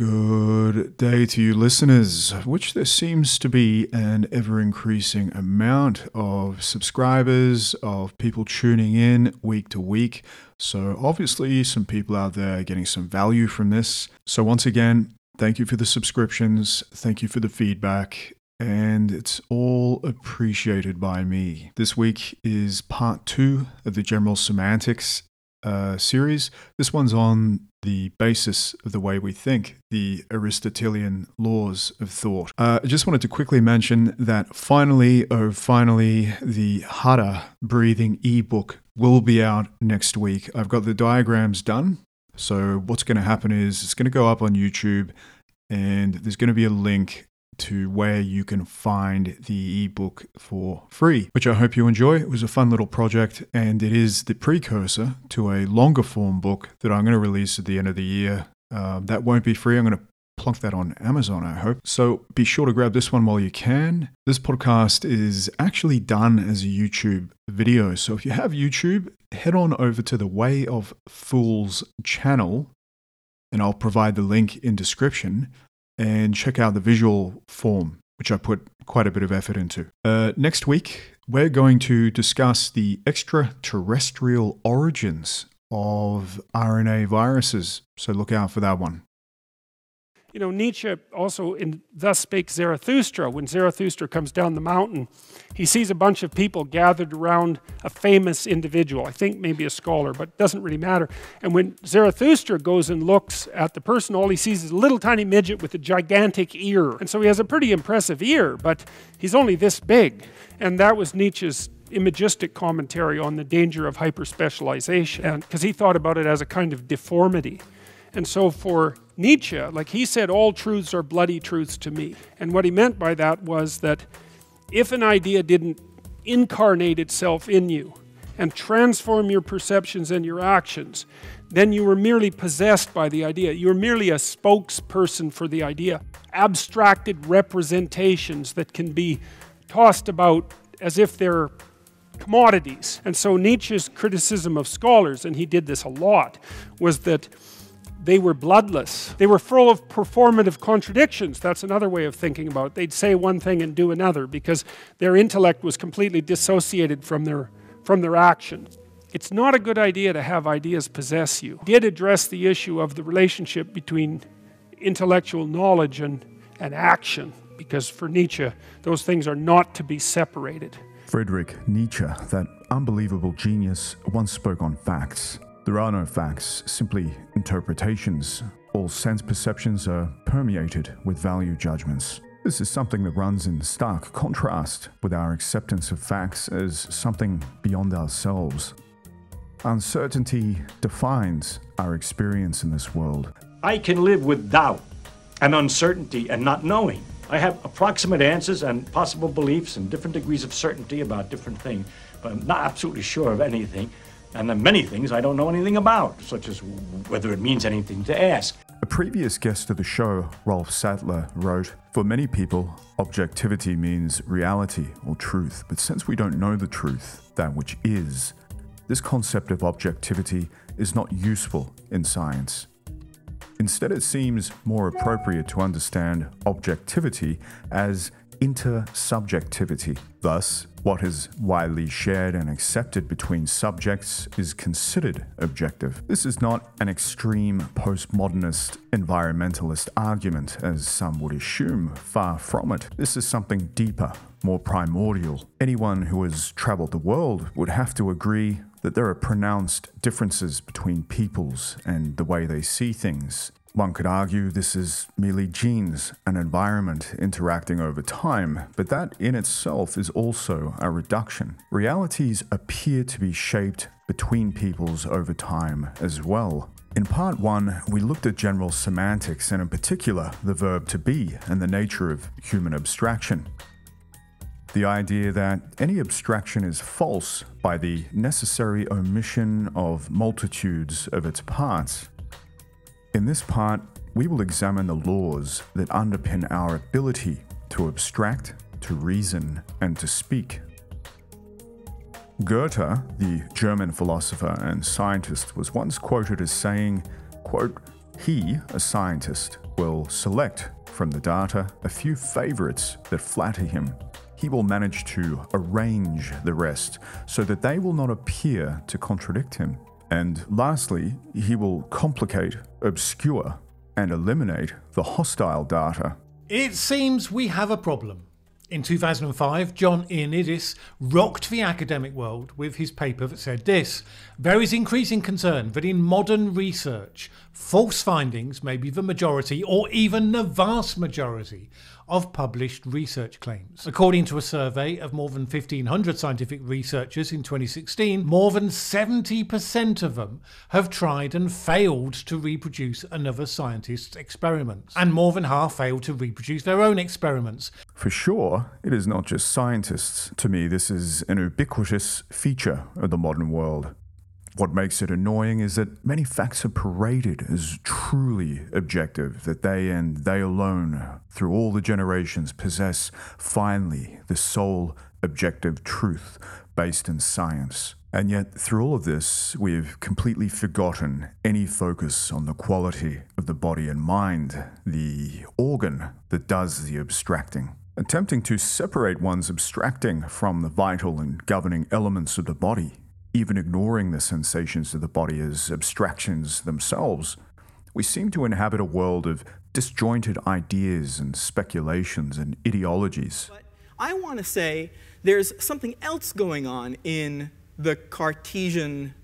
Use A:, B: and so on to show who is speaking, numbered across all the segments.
A: Good day to you, listeners, which there seems to be an ever increasing amount of subscribers, of people tuning in week to week. So, obviously, some people out there getting some value from this. So, once again, thank you for the subscriptions, thank you for the feedback, and it's all appreciated by me. This week is part two of the General Semantics uh, series. This one's on the basis of the way we think, the Aristotelian laws of thought. Uh, I just wanted to quickly mention that finally, oh, finally, the Hatha breathing ebook will be out next week. I've got the diagrams done. So, what's going to happen is it's going to go up on YouTube and there's going to be a link to where you can find the ebook for free, which I hope you enjoy. It was a fun little project, and it is the precursor to a longer form book that I'm going to release at the end of the year. Uh, that won't be free. I'm going to plunk that on Amazon, I hope. So be sure to grab this one while you can. This podcast is actually done as a YouTube video. So if you have YouTube, head on over to the Way of Fools channel and I'll provide the link in description and check out the visual form, which I put quite a bit of effort into. Uh, next week, we're going to discuss the extraterrestrial origins of RNA viruses. So look out for that one.
B: You know, Nietzsche also in Thus Spake Zarathustra, when Zarathustra comes down the mountain, he sees a bunch of people gathered around a famous individual. I think maybe a scholar, but it doesn't really matter. And when Zarathustra goes and looks at the person, all he sees is a little tiny midget with a gigantic ear. And so he has a pretty impressive ear, but he's only this big. And that was Nietzsche's imagistic commentary on the danger of hyperspecialization, because he thought about it as a kind of deformity. And so for Nietzsche, like he said, all truths are bloody truths to me. And what he meant by that was that if an idea didn't incarnate itself in you and transform your perceptions and your actions, then you were merely possessed by the idea. You were merely a spokesperson for the idea. Abstracted representations that can be tossed about as if they're commodities. And so Nietzsche's criticism of scholars, and he did this a lot, was that they were bloodless. They were full of performative contradictions. That's another way of thinking about it. They'd say one thing and do another because their intellect was completely dissociated from their, from their action. It's not a good idea to have ideas possess you. Did address the issue of the relationship between intellectual knowledge and, and action, because for Nietzsche, those things are not to be separated.
A: Friedrich Nietzsche, that unbelievable genius, once spoke on facts. There are no facts, simply interpretations. All sense perceptions are permeated with value judgments. This is something that runs in stark contrast with our acceptance of facts as something beyond ourselves. Uncertainty defines our experience in this world.
C: I can live with doubt and uncertainty and not knowing. I have approximate answers and possible beliefs and different degrees of certainty about different things, but I'm not absolutely sure of anything. And then many things I don't know anything about, such as whether it means anything to ask.
A: A previous guest of the show, Rolf Sattler, wrote For many people, objectivity means reality or truth, but since we don't know the truth, that which is, this concept of objectivity is not useful in science. Instead, it seems more appropriate to understand objectivity as intersubjectivity. Thus, what is widely shared and accepted between subjects is considered objective. This is not an extreme postmodernist environmentalist argument, as some would assume, far from it. This is something deeper, more primordial. Anyone who has traveled the world would have to agree that there are pronounced differences between peoples and the way they see things. One could argue this is merely genes and environment interacting over time, but that in itself is also a reduction. Realities appear to be shaped between peoples over time as well. In part one, we looked at general semantics and, in particular, the verb to be and the nature of human abstraction. The idea that any abstraction is false by the necessary omission of multitudes of its parts in this part, we will examine the laws that underpin our ability to abstract, to reason, and to speak. Goethe, the German philosopher and scientist, was once quoted as saying, quote, He, a scientist, will select from the data a few favorites that flatter him. He will manage to arrange the rest so that they will not appear to contradict him. And lastly, he will complicate, obscure, and eliminate the hostile data.
D: It seems we have a problem. In 2005, John Ioannidis rocked the academic world with his paper that said this There is increasing concern that in modern research, false findings may be the majority or even the vast majority of published research claims. According to a survey of more than 1,500 scientific researchers in 2016, more than 70% of them have tried and failed to reproduce another scientist's experiments, and more than half failed to reproduce their own experiments.
A: For sure, it is not just scientists. To me, this is an ubiquitous feature of the modern world. What makes it annoying is that many facts are paraded as truly objective, that they and they alone, through all the generations, possess finally the sole objective truth based in science. And yet, through all of this, we've completely forgotten any focus on the quality of the body and mind, the organ that does the abstracting. Attempting to separate one's abstracting from the vital and governing elements of the body even ignoring the sensations of the body as abstractions themselves, we seem to inhabit a world of disjointed ideas and speculations and ideologies.
E: But I want to say there's something else going on in the Cartesian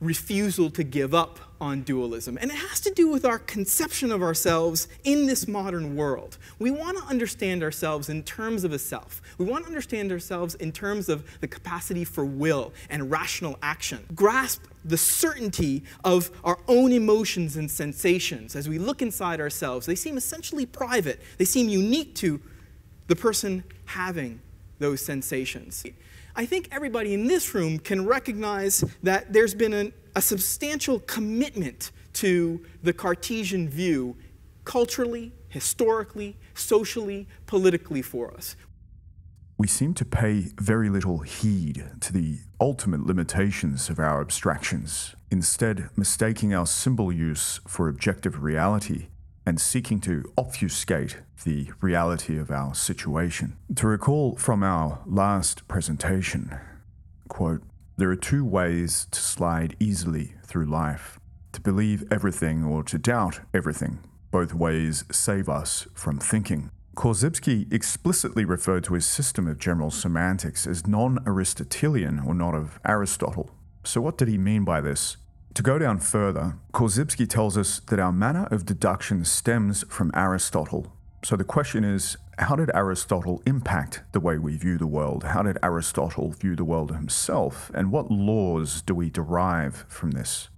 E: refusal to give up on dualism. And it has to do with our conception of ourselves in this modern world. We want to understand ourselves in terms of a self. We want to understand ourselves in terms of the capacity for will and rational action. Grasp the certainty of our own emotions and sensations as we look inside ourselves. They seem essentially private, they seem unique to the person having those sensations. I think everybody in this room can recognize that there's been an, a substantial commitment to the Cartesian view culturally, historically, socially, politically for us.
A: We seem to pay very little heed to the ultimate limitations of our abstractions, instead, mistaking our symbol use for objective reality and seeking to obfuscate the reality of our situation. To recall from our last presentation, quote, there are two ways to slide easily through life to believe everything or to doubt everything. Both ways save us from thinking. Korzybski explicitly referred to his system of general semantics as non Aristotelian or not of Aristotle. So, what did he mean by this? To go down further, Korzybski tells us that our manner of deduction stems from Aristotle. So the question is how did Aristotle impact the way we view the world? How did Aristotle view the world himself? And what laws do we derive from this?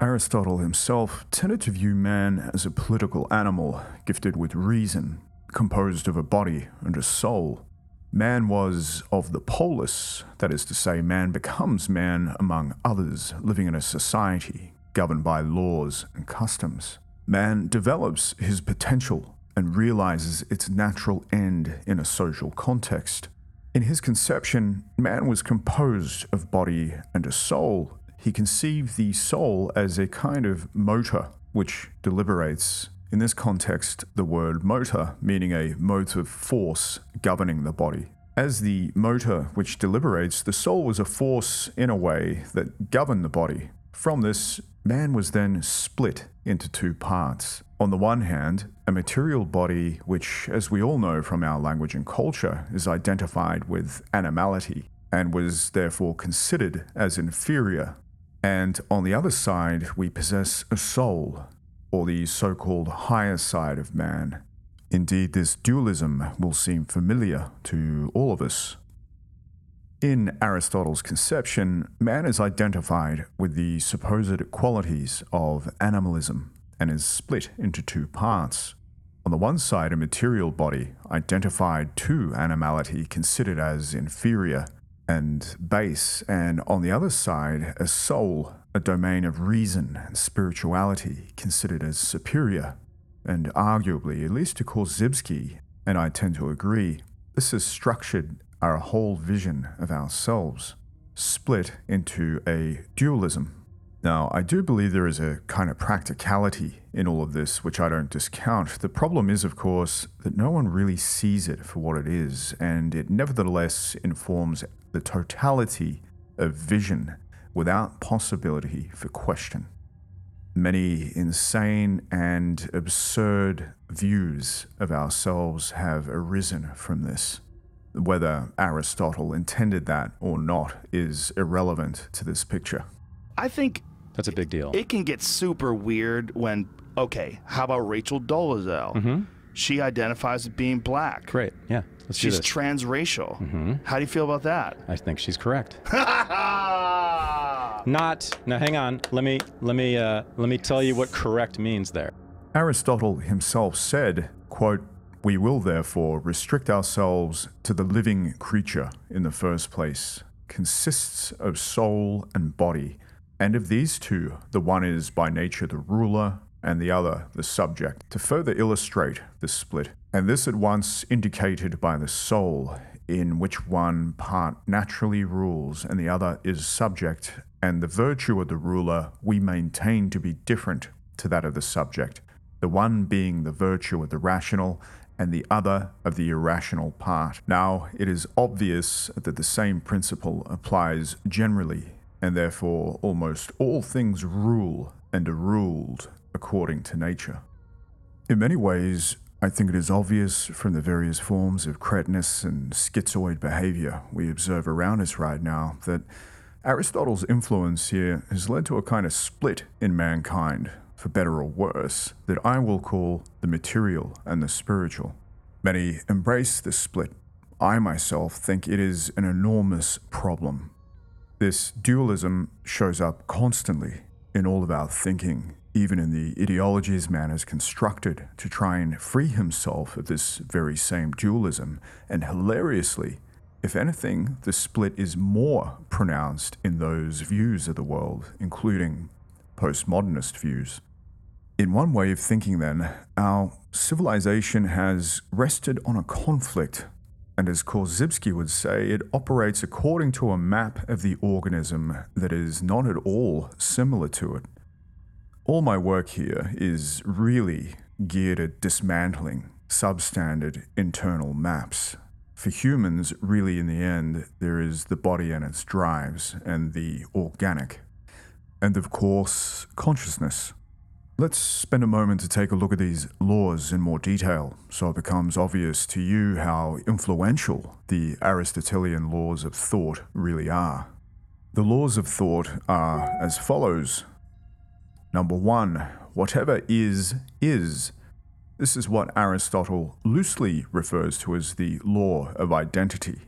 A: Aristotle himself tended to view man as a political animal gifted with reason, composed of a body and a soul. Man was of the polis, that is to say, man becomes man among others, living in a society governed by laws and customs. Man develops his potential and realizes its natural end in a social context. In his conception, man was composed of body and a soul. He conceived the soul as a kind of motor which deliberates in this context, the word motor meaning a motive force governing the body. As the motor which deliberates, the soul was a force in a way that governed the body. From this, man was then split into two parts. On the one hand, a material body which, as we all know from our language and culture, is identified with animality and was therefore considered as inferior. And on the other side, we possess a soul or the so called higher side of man. Indeed, this dualism will seem familiar to all of us. In Aristotle's conception, man is identified with the supposed qualities of animalism and is split into two parts. On the one side, a material body identified to animality, considered as inferior and base, and on the other side, a soul a domain of reason and spirituality considered as superior, and arguably, at least to Korzybski, and I tend to agree, this has structured our whole vision of ourselves, split into a dualism. Now, I do believe there is a kind of practicality in all of this, which I don't discount. The problem is, of course, that no one really sees it for what it is, and it nevertheless informs the totality of vision without possibility for question. Many insane and absurd views of ourselves have arisen from this. Whether Aristotle intended that or not is irrelevant to this picture.
F: I think
G: That's a big deal.
F: it can get super weird when, okay, how about Rachel Dolezal? Mm-hmm. She identifies as being black.
G: Great. Yeah. Let's
F: She's
G: do this.
F: transracial. Mm-hmm. How do you feel about that?
G: I think she's correct. Not. Now, hang on. Let me let me uh, let me tell you what correct means there.
A: Aristotle himself said, quote, We will therefore restrict ourselves to the living creature in the first place, consists of soul and body, and of these two, the one is by nature the ruler, and the other the subject, to further illustrate the split. And this at once indicated by the soul, in which one part naturally rules and the other is subject, and the virtue of the ruler we maintain to be different to that of the subject, the one being the virtue of the rational and the other of the irrational part. Now, it is obvious that the same principle applies generally, and therefore almost all things rule and are ruled according to nature. In many ways, I think it is obvious from the various forms of cretinous and schizoid behavior we observe around us right now that Aristotle's influence here has led to a kind of split in mankind, for better or worse, that I will call the material and the spiritual. Many embrace this split. I myself think it is an enormous problem. This dualism shows up constantly in all of our thinking, even in the ideologies man has constructed to try and free himself of this very same dualism. And hilariously, if anything, the split is more pronounced in those views of the world, including postmodernist views. In one way of thinking, then, our civilization has rested on a conflict, and as Korzybski would say, it operates according to a map of the organism that is not at all similar to it. All my work here is really geared at dismantling substandard internal maps. For humans, really, in the end, there is the body and its drives, and the organic. And of course, consciousness. Let's spend a moment to take a look at these laws in more detail so it becomes obvious to you how influential the Aristotelian laws of thought really are. The laws of thought are as follows Number one, whatever is, is. This is what Aristotle loosely refers to as the law of identity.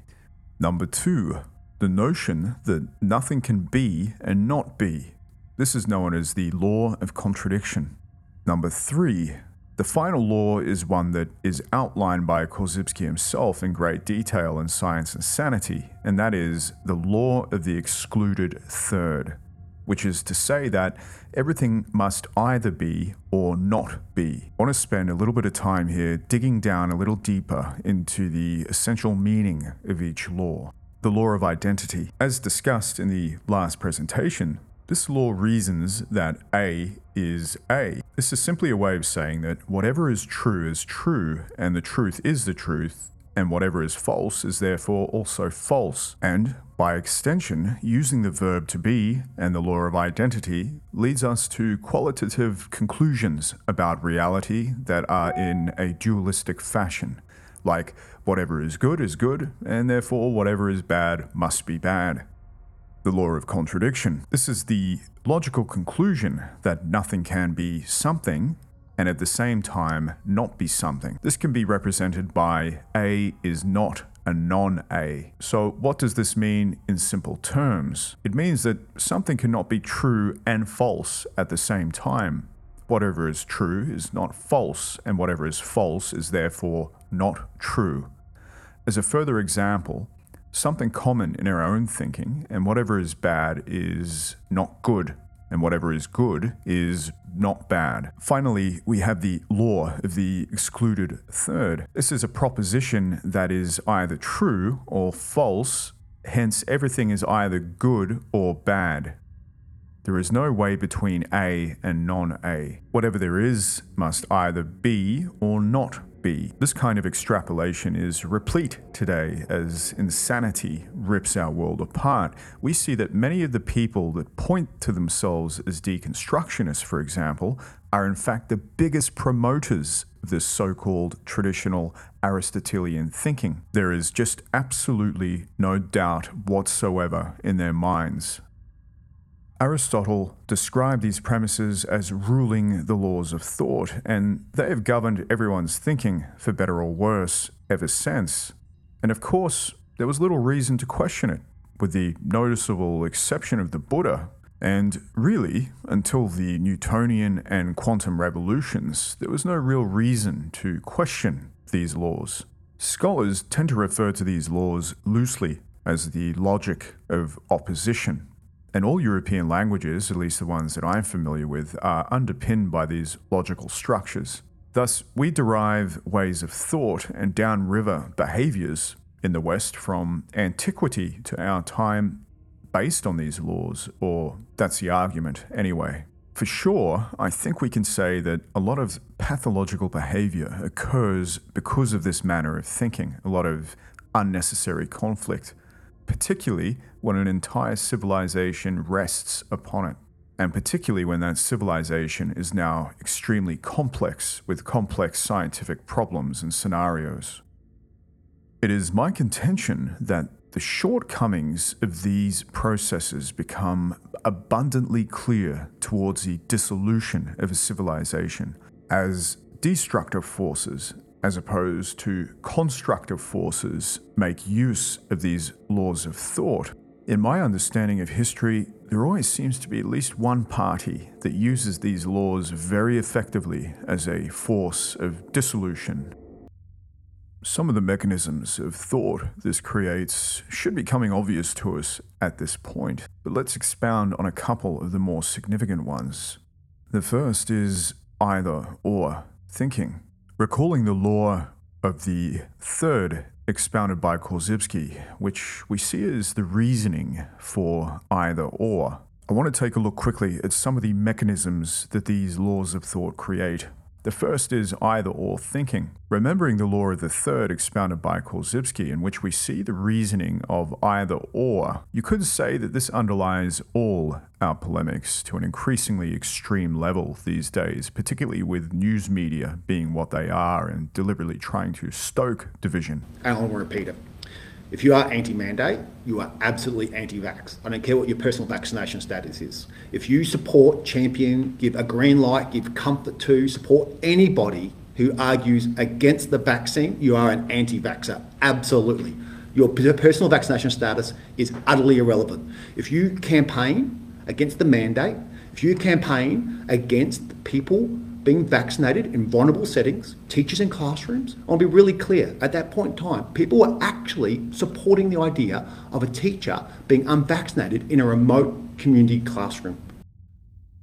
A: Number two, the notion that nothing can be and not be. This is known as the law of contradiction. Number three, the final law is one that is outlined by Korzybski himself in great detail in Science and Sanity, and that is the law of the excluded third, which is to say that everything must either be or not be. I want to spend a little bit of time here digging down a little deeper into the essential meaning of each law. The law of identity. As discussed in the last presentation, this law reasons that A is A. This is simply a way of saying that whatever is true is true, and the truth is the truth, and whatever is false is therefore also false. And, by extension, using the verb to be and the law of identity leads us to qualitative conclusions about reality that are in a dualistic fashion, like whatever is good is good, and therefore whatever is bad must be bad the law of contradiction. This is the logical conclusion that nothing can be something and at the same time not be something. This can be represented by A is not a non A. So, what does this mean in simple terms? It means that something cannot be true and false at the same time. Whatever is true is not false, and whatever is false is therefore not true. As a further example, something common in our own thinking, and whatever is bad is not good, and whatever is good is not bad. Finally, we have the law of the excluded third. This is a proposition that is either true or false, hence, everything is either good or bad. There is no way between A and non A. Whatever there is must either be or not be. This kind of extrapolation is replete today as insanity rips our world apart. We see that many of the people that point to themselves as deconstructionists, for example, are in fact the biggest promoters of this so called traditional Aristotelian thinking. There is just absolutely no doubt whatsoever in their minds Aristotle described these premises as ruling the laws of thought, and they have governed everyone's thinking, for better or worse, ever since. And of course, there was little reason to question it, with the noticeable exception of the Buddha. And really, until the Newtonian and quantum revolutions, there was no real reason to question these laws. Scholars tend to refer to these laws loosely as the logic of opposition and all European languages, at least the ones that I'm familiar with, are underpinned by these logical structures. Thus, we derive ways of thought and downriver behaviors in the West from antiquity to our time based on these laws, or that's the argument anyway. For sure, I think we can say that a lot of pathological behavior occurs because of this manner of thinking, a lot of unnecessary conflict particularly when an entire civilization rests upon it, and particularly when that civilization is now extremely complex with complex scientific problems and scenarios. It is my contention that the shortcomings of these processes become abundantly clear towards the dissolution of a civilization as destructive forces as opposed to constructive forces, make use of these laws of thought. In my understanding of history, there always seems to be at least one party that uses these laws very effectively as a force of dissolution. Some of the mechanisms of thought this creates should be coming obvious to us at this point, but let's expound on a couple of the more significant ones. The first is either or thinking. Recalling the law of the third expounded by Korzybski, which we see as the reasoning for either or, I want to take a look quickly at some of the mechanisms that these laws of thought create. The first is either or thinking, remembering the law of the third expounded by Korzybski, in which we see the reasoning of either or. You could say that this underlies all our polemics to an increasingly extreme level these days, particularly with news media being what they are and deliberately trying to stoke division.
H: Repeat it. If you are anti mandate, you are absolutely anti vax. I don't care what your personal vaccination status is. If you support, champion, give a green light, give comfort to, support anybody who argues against the vaccine, you are an anti vaxxer. Absolutely. Your personal vaccination status is utterly irrelevant. If you campaign against the mandate, if you campaign against people being vaccinated in vulnerable settings, teachers in classrooms. I want to be really clear. At that point in time, people were actually supporting the idea of a teacher being unvaccinated in a remote community classroom.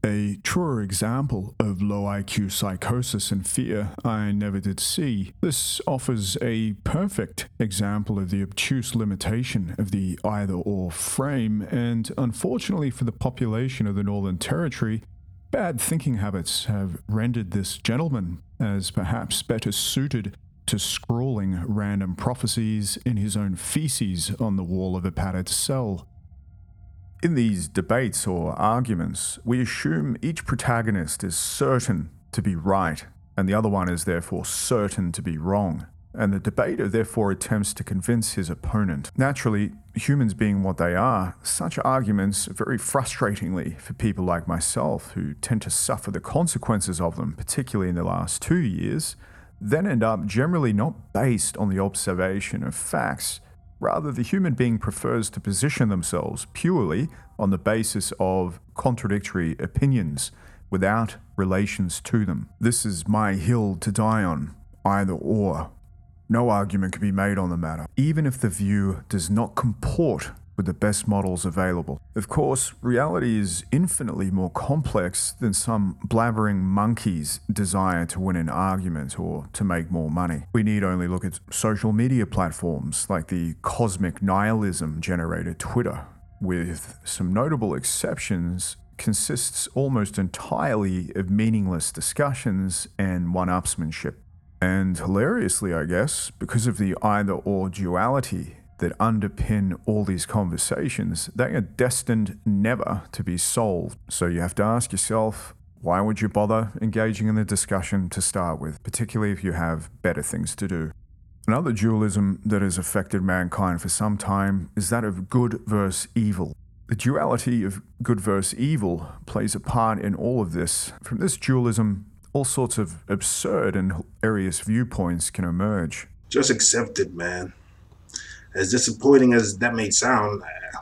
A: A truer example of low IQ psychosis and fear I never did see. This offers a perfect example of the obtuse limitation of the either or frame, and unfortunately for the population of the Northern Territory, Bad thinking habits have rendered this gentleman as perhaps better suited to scrawling random prophecies in his own feces on the wall of a padded cell. In these debates or arguments, we assume each protagonist is certain to be right, and the other one is therefore certain to be wrong and the debater therefore attempts to convince his opponent. Naturally, humans being what they are, such arguments, very frustratingly for people like myself who tend to suffer the consequences of them, particularly in the last two years, then end up generally not based on the observation of facts. Rather, the human being prefers to position themselves purely on the basis of contradictory opinions without relations to them. This is my hill to die on, either or. No argument can be made on the matter, even if the view does not comport with the best models available. Of course, reality is infinitely more complex than some blabbering monkey's desire to win an argument or to make more money. We need only look at social media platforms like the cosmic nihilism generator Twitter, with some notable exceptions consists almost entirely of meaningless discussions and one upsmanship. And hilariously, I guess, because of the either or duality that underpin all these conversations, they are destined never to be solved. So you have to ask yourself, why would you bother engaging in the discussion to start with, particularly if you have better things to do? Another dualism that has affected mankind for some time is that of good versus evil. The duality of good versus evil plays a part in all of this. From this dualism, all sorts of absurd and hilarious viewpoints can emerge.
I: Just accept it, man. As disappointing as that may sound, uh,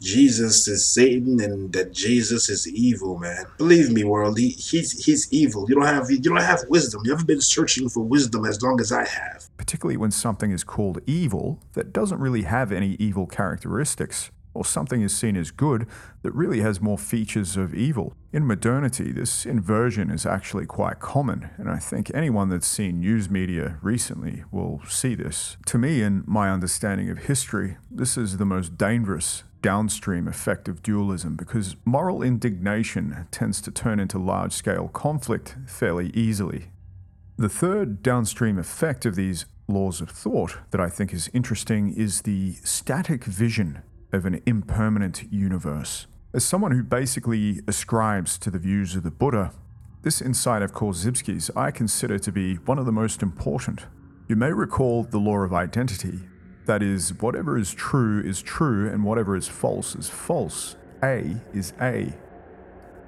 I: Jesus is Satan and that Jesus is evil, man. Believe me, world, he, he's he's evil. You don't have you don't have wisdom. You haven't been searching for wisdom as long as I have.
A: Particularly when something is called evil that doesn't really have any evil characteristics or something is seen as good that really has more features of evil. In modernity, this inversion is actually quite common, and I think anyone that's seen news media recently will see this. To me, in my understanding of history, this is the most dangerous downstream effect of dualism because moral indignation tends to turn into large scale conflict fairly easily. The third downstream effect of these laws of thought that I think is interesting is the static vision of an impermanent universe. As someone who basically ascribes to the views of the Buddha, this insight of Korzybski's I consider to be one of the most important. You may recall the law of identity. That is, whatever is true is true, and whatever is false is false. A is A.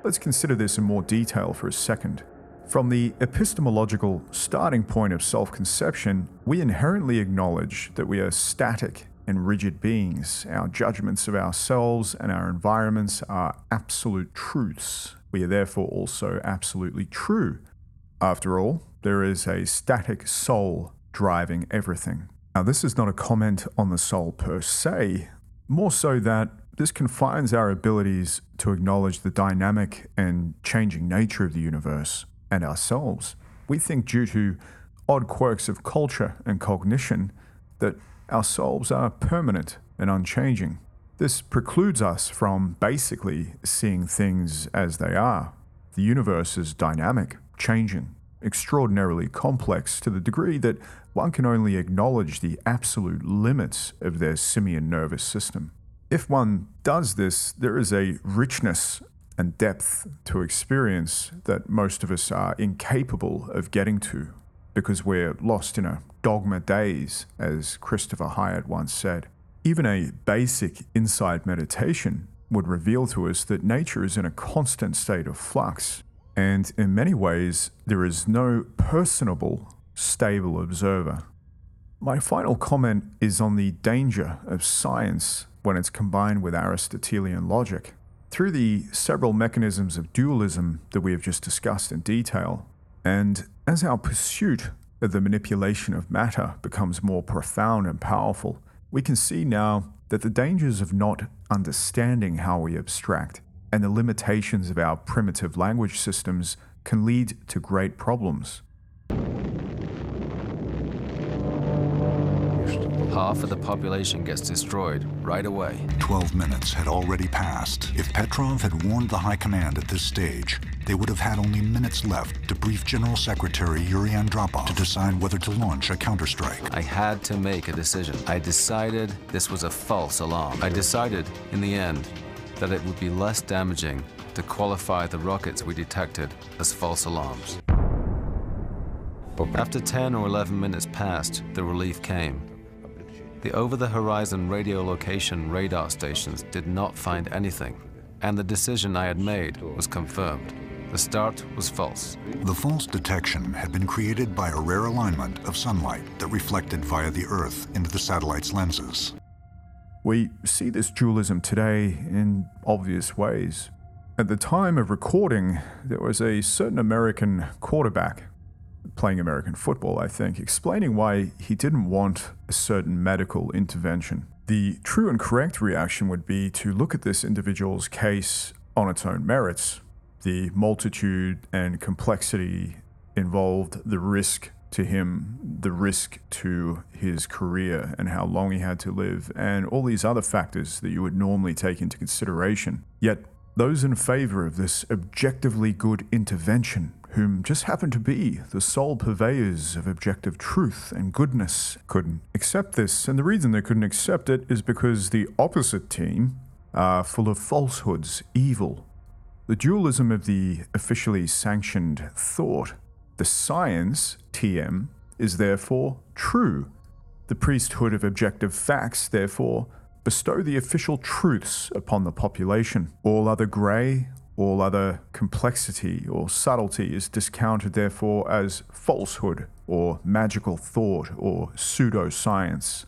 A: Let's consider this in more detail for a second. From the epistemological starting point of self conception, we inherently acknowledge that we are static and rigid beings. Our judgments of ourselves and our environments are absolute truths. We are therefore also absolutely true. After all, there is a static soul driving everything. Now, this is not a comment on the soul per se, more so that this confines our abilities to acknowledge the dynamic and changing nature of the universe and ourselves. We think, due to odd quirks of culture and cognition, that our souls are permanent and unchanging. This precludes us from basically seeing things as they are. The universe is dynamic, changing, extraordinarily complex to the degree that one can only acknowledge the absolute limits of their simian nervous system. If one does this, there is a richness and depth to experience that most of us are incapable of getting to because we're lost in a dogma daze, as Christopher Hyatt once said. Even a basic insight meditation would reveal to us that nature is in a constant state of flux, and in many ways, there is no personable, stable observer. My final comment is on the danger of science when it's combined with Aristotelian logic. Through the several mechanisms of dualism that we have just discussed in detail, and as our pursuit of the manipulation of matter becomes more profound and powerful, we can see now that the dangers of not understanding how we abstract and the limitations of our primitive language systems can lead to great problems.
J: Half of the population gets destroyed right away.
K: Twelve minutes had already passed. If Petrov had warned the High Command at this stage, they would have had only minutes left to brief General Secretary Yuri Andropov to decide whether to launch a counterstrike.
J: I had to make a decision. I decided this was a false alarm. I decided, in the end, that it would be less damaging to qualify the rockets we detected as false alarms. After 10 or 11 minutes passed, the relief came. The over the horizon radio location radar stations did not find anything, and the decision I had made was confirmed. The start was false.
K: The false detection had been created by a rare alignment of sunlight that reflected via the Earth into the satellite's lenses.
A: We see this dualism today in obvious ways. At the time of recording, there was a certain American quarterback playing American football, I think, explaining why he didn't want a certain medical intervention. The true and correct reaction would be to look at this individual's case on its own merits, the multitude and complexity involved, the risk to him, the risk to his career and how long he had to live, and all these other factors that you would normally take into consideration. Yet, Those in favour of this objectively good intervention, whom just happen to be the sole purveyors of objective truth and goodness, couldn't accept this. And the reason they couldn't accept it is because the opposite team are full of falsehoods, evil. The dualism of the officially sanctioned thought, the science, TM, is therefore true. The priesthood of objective facts, therefore, bestow the official truths upon the population. All other grey, all other complexity or subtlety is discounted, therefore, as falsehood or magical thought or pseudoscience.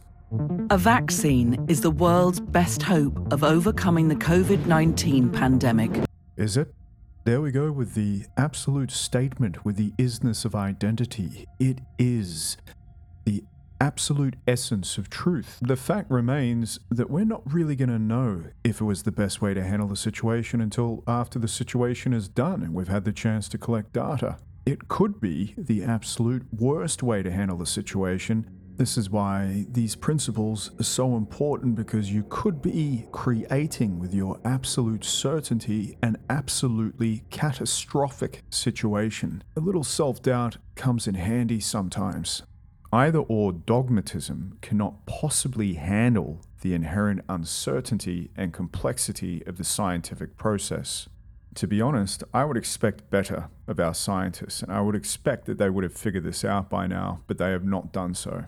L: A vaccine is the world's best hope of overcoming the COVID 19 pandemic.
A: Is it? There we go with the absolute statement with the isness of identity. It is absolute essence of truth. The fact remains that we're not really going to know if it was the best way to handle the situation until after the situation is done and we've had the chance to collect data. It could be the absolute worst way to handle the situation. This is why these principles are so important because you could be creating with your absolute certainty an absolutely catastrophic situation. A little self doubt comes in handy sometimes. Either or dogmatism cannot possibly handle the inherent uncertainty and complexity of the scientific process. To be honest, I would expect better of our scientists, and I would expect that they would have figured this out by now, but they have not done so.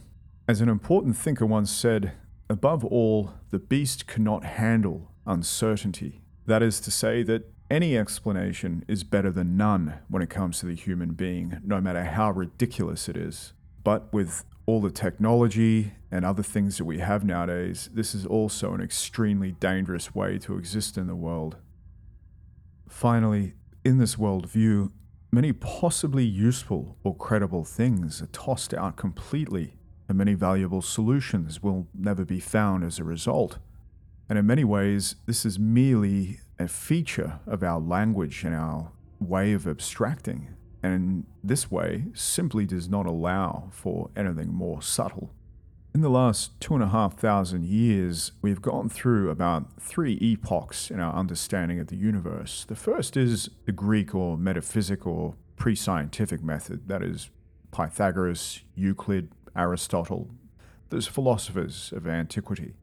A: As an important thinker once said, above all, the beast cannot handle uncertainty. That is to say, that any explanation is better than none when it comes to the human being, no matter how ridiculous it is. But with all the technology and other things that we have nowadays, this is also an extremely dangerous way to exist in the world. Finally, in this worldview, many possibly useful or credible things are tossed out completely, and many valuable solutions will never be found as a result. And in many ways, this is merely a feature of our language and our way of abstracting and this way simply does not allow for anything more subtle. In the last two and a half thousand years, we've gone through about three epochs in our understanding of the universe. The first is the Greek or metaphysical pre scientific method, that is, Pythagoras, Euclid, Aristotle, those philosophers of antiquity.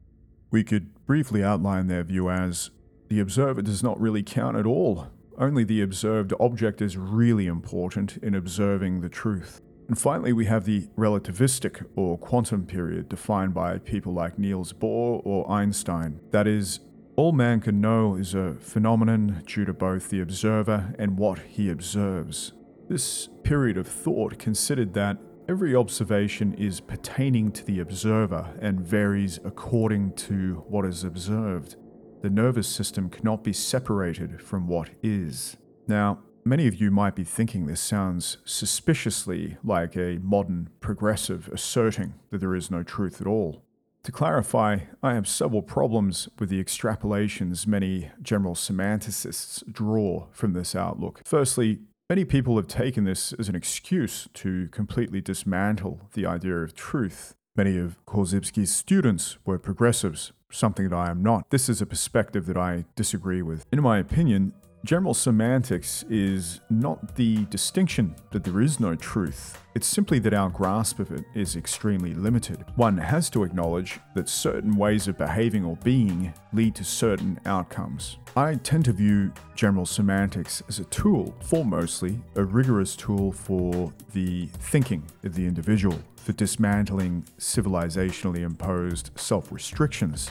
A: We could briefly outline their view as the observer does not really count at all only the observed object is really important in observing the truth. And finally, we have the relativistic or quantum period defined by people like Niels Bohr or Einstein. That is, all man can know is a phenomenon due to both the observer and what he observes. This period of thought considered that every observation is pertaining to the observer and varies according to what is observed. The nervous system cannot be separated from what is. Now, many of you might be thinking this sounds suspiciously like a modern progressive asserting that there is no truth at all. To clarify, I have several problems with the extrapolations many general semanticists draw from this outlook. Firstly, many people have taken this as an excuse to completely dismantle the idea of truth. Many of Korzybski's students were progressives, something that I am not. This is a perspective that I disagree with. In my opinion, general semantics is not the distinction that there is no truth. It's simply that our grasp of it is extremely limited. One has to acknowledge that certain ways of behaving or being lead to certain outcomes. I tend to view general semantics as a tool, foremostly a rigorous tool for the thinking of the individual, for dismantling civilizationally imposed self restrictions,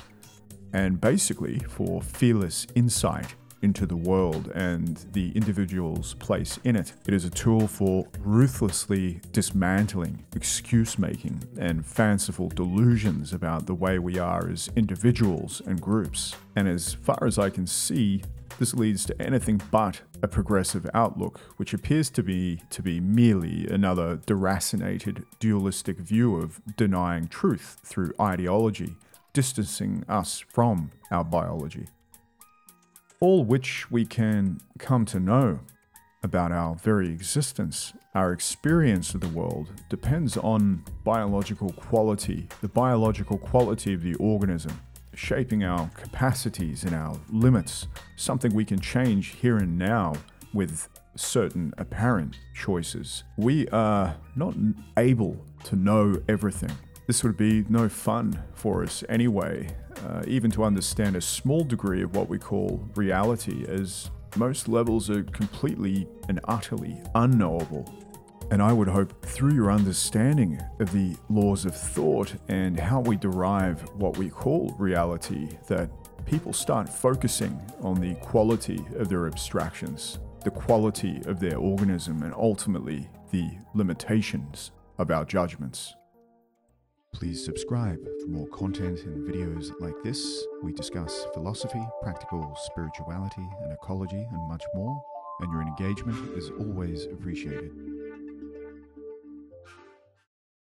A: and basically for fearless insight into the world and the individual's place in it. It is a tool for ruthlessly dismantling excuse making and fanciful delusions about the way we are as individuals and groups. And as far as I can see, this leads to anything but a progressive outlook, which appears to be to be merely another deracinated dualistic view of denying truth through ideology, distancing us from our biology all which we can come to know about our very existence, our experience of the world, depends on biological quality, the biological quality of the organism. shaping our capacities and our limits, something we can change here and now with certain apparent choices. We are not able to know everything. This would be no fun for us anyway, uh, even to understand a small degree of what we call reality, as most levels are completely and utterly unknowable. And I would hope through your understanding of the laws of thought and how we derive what we call reality, that people start focusing on the quality of their abstractions, the quality of their organism, and ultimately the limitations of our judgments. Please subscribe for more content and videos like this. We discuss philosophy, practical spirituality, and ecology, and much more. And your engagement is always appreciated.